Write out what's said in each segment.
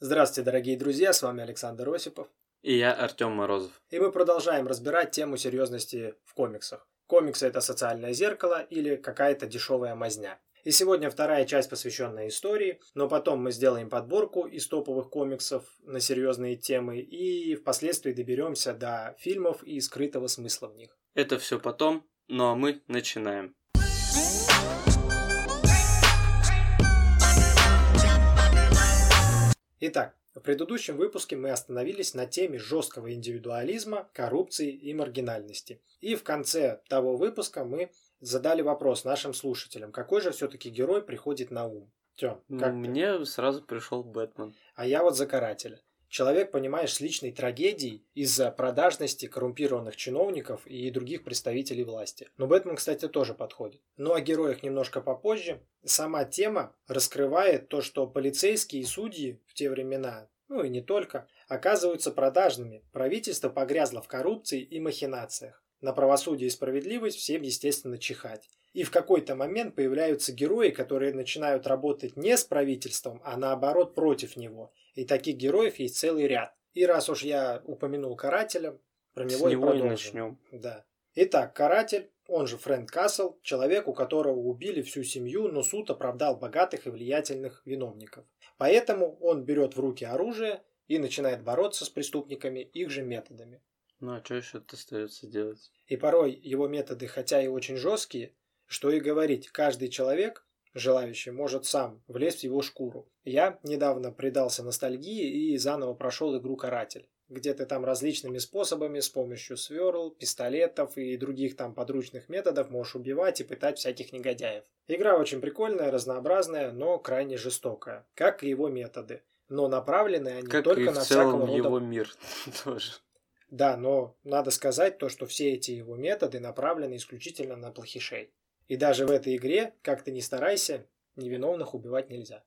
Здравствуйте, дорогие друзья, с вами Александр Осипов. И я Артем Морозов. И мы продолжаем разбирать тему серьезности в комиксах. Комиксы это социальное зеркало или какая-то дешевая мазня. И сегодня вторая часть, посвященная истории, но потом мы сделаем подборку из топовых комиксов на серьезные темы и впоследствии доберемся до фильмов и скрытого смысла в них. Это все потом, ну а мы начинаем. Итак, в предыдущем выпуске мы остановились на теме жесткого индивидуализма, коррупции и маргинальности. И в конце того выпуска мы задали вопрос нашим слушателям, какой же все-таки герой приходит на ум. Тем, как Мне ты? сразу пришел Бэтмен. А я вот за карателя. Человек, понимаешь, с личной трагедией из-за продажности коррумпированных чиновников и других представителей власти. Но Бэтмен, кстати, тоже подходит. Но о героях немножко попозже. Сама тема раскрывает то, что полицейские и судьи в те времена, ну и не только, оказываются продажными. Правительство погрязло в коррупции и махинациях. На правосудие и справедливость всем, естественно, чихать. И в какой-то момент появляются герои, которые начинают работать не с правительством, а наоборот против него. И таких героев есть целый ряд. И раз уж я упомянул карателя, про него с и него продолжим. и начнем. Да. Итак, каратель, он же Фрэнк Кассел, человек, у которого убили всю семью, но суд оправдал богатых и влиятельных виновников. Поэтому он берет в руки оружие и начинает бороться с преступниками их же методами. Ну а что еще остается делать? И порой его методы, хотя и очень жесткие, что и говорить, каждый человек, желающий, может сам влезть в его шкуру. Я недавно предался ностальгии и заново прошел игру «Каратель», где ты там различными способами с помощью сверл, пистолетов и других там подручных методов можешь убивать и пытать всяких негодяев. Игра очень прикольная, разнообразная, но крайне жестокая, как и его методы. Но направлены они как только и на в целом всякого рода... его мир тоже. Да, но надо сказать то, что все эти его методы направлены исключительно на плохишей. И даже в этой игре, как ты ни старайся, невиновных убивать нельзя.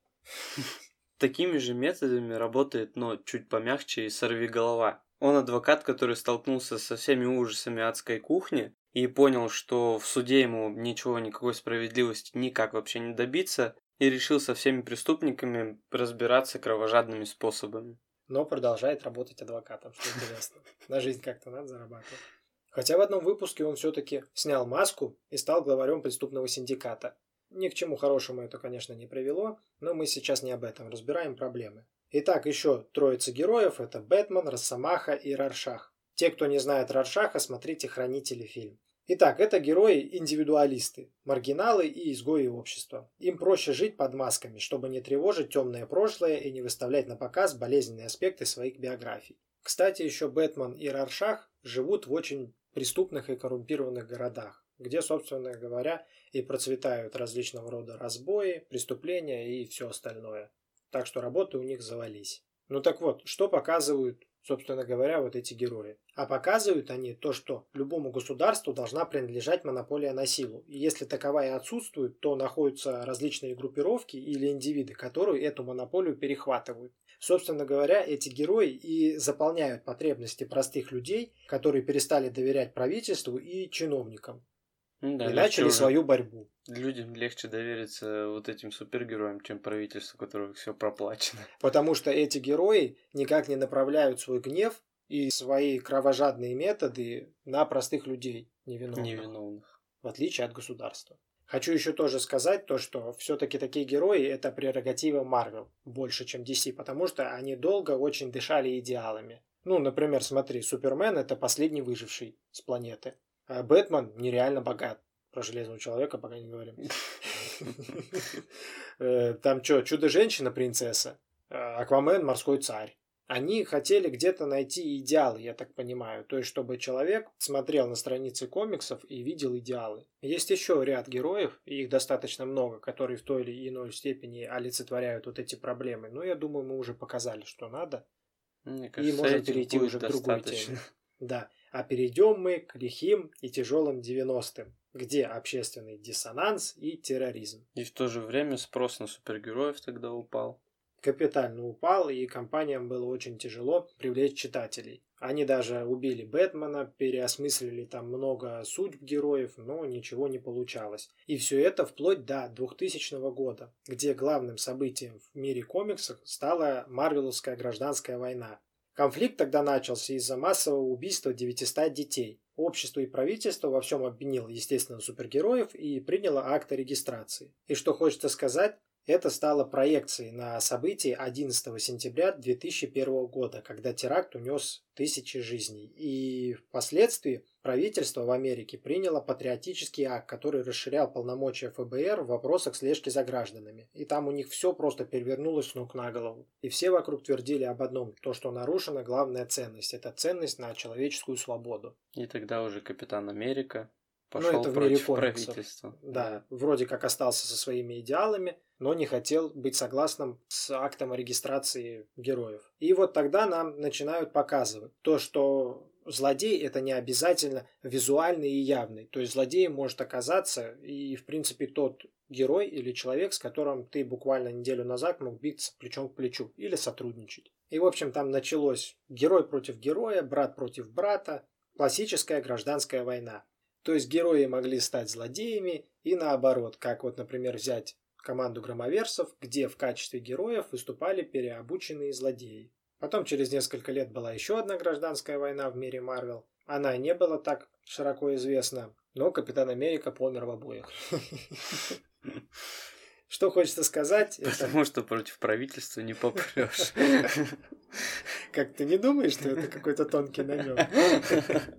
Такими же методами работает, но чуть помягче и сорви голова. Он адвокат, который столкнулся со всеми ужасами адской кухни и понял, что в суде ему ничего, никакой справедливости никак вообще не добиться, и решил со всеми преступниками разбираться кровожадными способами. Но продолжает работать адвокатом, что интересно. На жизнь как-то надо зарабатывать. Хотя в одном выпуске он все-таки снял маску и стал главарем преступного синдиката. Ни к чему хорошему это, конечно, не привело, но мы сейчас не об этом, разбираем проблемы. Итак, еще троица героев – это Бэтмен, Росомаха и Раршах. Те, кто не знает Раршаха, смотрите «Хранители» фильм. Итак, это герои-индивидуалисты, маргиналы и изгои общества. Им проще жить под масками, чтобы не тревожить темное прошлое и не выставлять на показ болезненные аспекты своих биографий. Кстати, еще Бэтмен и Раршах живут в очень преступных и коррумпированных городах, где, собственно говоря, и процветают различного рода разбои, преступления и все остальное. Так что работы у них завались. Ну так вот, что показывают, собственно говоря, вот эти герои? А показывают они то, что любому государству должна принадлежать монополия на силу. И если таковая отсутствует, то находятся различные группировки или индивиды, которые эту монополию перехватывают. Собственно говоря, эти герои и заполняют потребности простых людей, которые перестали доверять правительству и чиновникам. Ну, да, и начали уже... свою борьбу. Людям легче довериться вот этим супергероям, чем правительству, у которых все проплачено. Потому что эти герои никак не направляют свой гнев и свои кровожадные методы на простых людей невиновных. Невиновных. В отличие от государства. Хочу еще тоже сказать то, что все-таки такие герои это прерогатива Марвел больше, чем DC, потому что они долго очень дышали идеалами. Ну, например, смотри, Супермен это последний выживший с планеты, а Бэтмен нереально богат. Про Железного Человека пока не говорим. Э, там что, Чудо-женщина принцесса, а Аквамен морской царь. Они хотели где-то найти идеалы, я так понимаю. То есть, чтобы человек смотрел на страницы комиксов и видел идеалы. Есть еще ряд героев, и их достаточно много, которые в той или иной степени олицетворяют вот эти проблемы. Но я думаю, мы уже показали, что надо. Мне кажется, и можем перейти уже к другой теме. Да. А перейдем мы к лихим и тяжелым 90-м, где общественный диссонанс и терроризм. И в то же время спрос на супергероев тогда упал. Капитально упал, и компаниям было очень тяжело привлечь читателей. Они даже убили Бэтмена, переосмыслили там много судьб героев, но ничего не получалось. И все это вплоть до 2000 года, где главным событием в мире комиксов стала Марвеловская гражданская война. Конфликт тогда начался из-за массового убийства 900 детей. Общество и правительство во всем обвинило, естественно, супергероев и приняло акт о регистрации. И что хочется сказать, это стало проекцией на события 11 сентября 2001 года, когда теракт унес тысячи жизней. И впоследствии правительство в Америке приняло патриотический акт, который расширял полномочия ФБР в вопросах слежки за гражданами. И там у них все просто перевернулось с ног на голову. И все вокруг твердили об одном, то, что нарушена главная ценность. Это ценность на человеческую свободу. И тогда уже Капитан Америка пошел ну, это против в мире правительства. Да, вроде как остался со своими идеалами, но не хотел быть согласным с актом о регистрации героев. И вот тогда нам начинают показывать то, что злодей это не обязательно визуальный и явный. То есть злодеем может оказаться и, в принципе, тот герой или человек, с которым ты буквально неделю назад мог биться плечом к плечу или сотрудничать. И, в общем, там началось герой против героя, брат против брата, классическая гражданская война. То есть герои могли стать злодеями и наоборот, как вот, например, взять команду громоверсов, где в качестве героев выступали переобученные злодеи. Потом через несколько лет была еще одна гражданская война в мире Марвел. Она не была так широко известна, но Капитан Америка помер в обоих. Что хочется сказать? Потому что против правительства не попрешь. Как ты не думаешь, что это какой-то тонкий намек?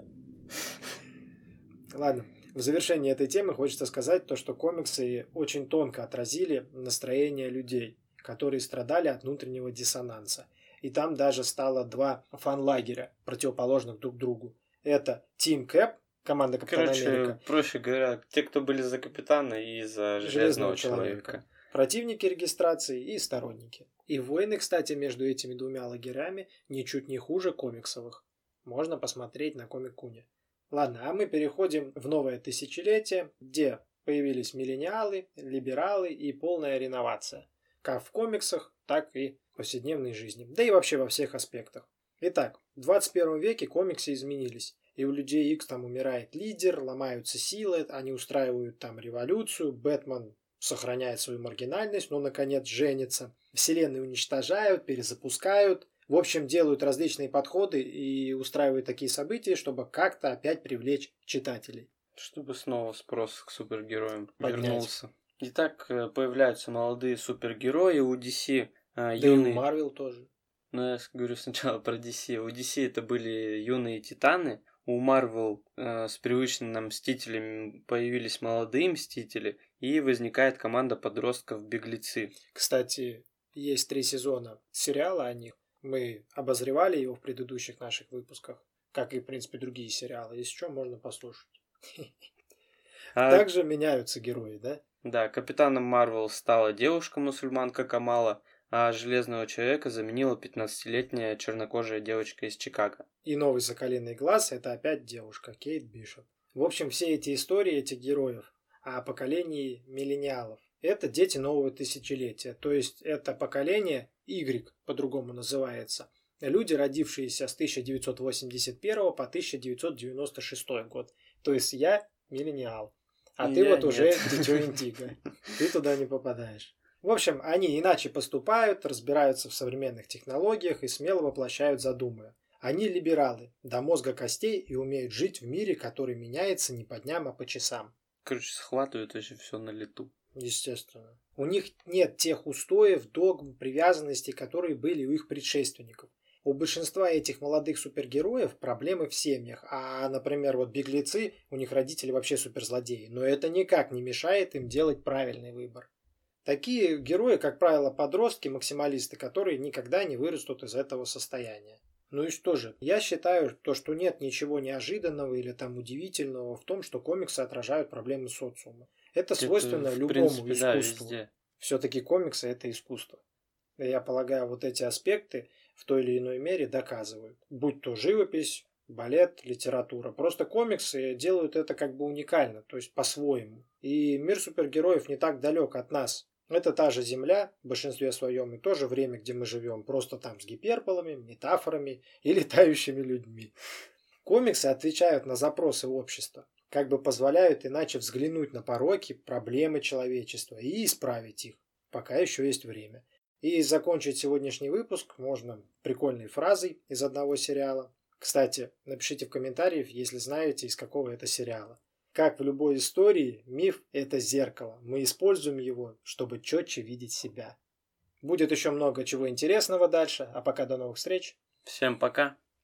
Ладно, в завершении этой темы хочется сказать то, что комиксы очень тонко отразили настроение людей, которые страдали от внутреннего диссонанса. И там даже стало два фан-лагеря, противоположных друг другу. Это Team Cap, команда Капитана Короче, Америка. проще говоря, те, кто были за Капитана и за Железного, Железного человека. человека. Противники регистрации и сторонники. И войны, кстати, между этими двумя лагерями ничуть не хуже комиксовых. Можно посмотреть на комик-куне. Ладно, а мы переходим в новое тысячелетие, где появились миллениалы, либералы и полная реновация. Как в комиксах, так и в повседневной жизни. Да и вообще во всех аспектах. Итак, в 21 веке комиксы изменились. И у людей X там умирает лидер, ломаются силы, они устраивают там революцию, Бэтмен сохраняет свою маргинальность, но наконец женится. Вселенные уничтожают, перезапускают, в общем, делают различные подходы и устраивают такие события, чтобы как-то опять привлечь читателей. Чтобы снова спрос к супергероям Поднять. вернулся. Итак, э, появляются молодые супергерои у DC. э, Да юные... и у Марвел тоже. Ну, я говорю сначала про DC. У DC это были юные титаны. У Marvel э, с привычными нам Мстителями появились молодые Мстители. И возникает команда подростков Беглецы. Кстати, есть три сезона сериала о них. Мы обозревали его в предыдущих наших выпусках, как и, в принципе, другие сериалы. Если что, можно послушать. А, Также меняются герои, да? Да, капитаном Марвел стала девушка-мусульманка Камала, а Железного Человека заменила 15-летняя чернокожая девочка из Чикаго. И новый Соколиный Глаз – это опять девушка, Кейт Бишоп. В общем, все эти истории этих героев о поколении миллениалов – это дети нового тысячелетия. То есть, это поколение Y, по-другому называется. Люди, родившиеся с 1981 по 1996 год. То есть, я миллениал. А ты Я вот уже нет. дитё Интиго. Ты туда не попадаешь. В общем, они иначе поступают, разбираются в современных технологиях и смело воплощают задумы. Они либералы, до мозга костей и умеют жить в мире, который меняется не по дням, а по часам. Короче, схватывают вообще все на лету. Естественно. У них нет тех устоев, догм, привязанностей, которые были у их предшественников. У большинства этих молодых супергероев проблемы в семьях, а, например, вот беглецы, у них родители вообще суперзлодеи, но это никак не мешает им делать правильный выбор. Такие герои, как правило, подростки, максималисты, которые никогда не вырастут из этого состояния. Ну и что же? Я считаю, то, что нет ничего неожиданного или там удивительного в том, что комиксы отражают проблемы социума. Это свойственно Это, любому принципе, да, искусству. везде. Все-таки комиксы это искусство. Я полагаю, вот эти аспекты в той или иной мере доказывают. Будь то живопись, балет, литература. Просто комиксы делают это как бы уникально, то есть по-своему. И мир супергероев не так далек от нас, Это та же Земля в большинстве своем и то же время, где мы живем, просто там с гиперболами, метафорами и летающими людьми. Комиксы отвечают на запросы общества, как бы позволяют иначе взглянуть на пороки, проблемы человечества и исправить их, пока еще есть время. И закончить сегодняшний выпуск можно прикольной фразой из одного сериала. Кстати, напишите в комментариях, если знаете, из какого это сериала. Как в любой истории, миф – это зеркало. Мы используем его, чтобы четче видеть себя. Будет еще много чего интересного дальше, а пока до новых встреч. Всем пока.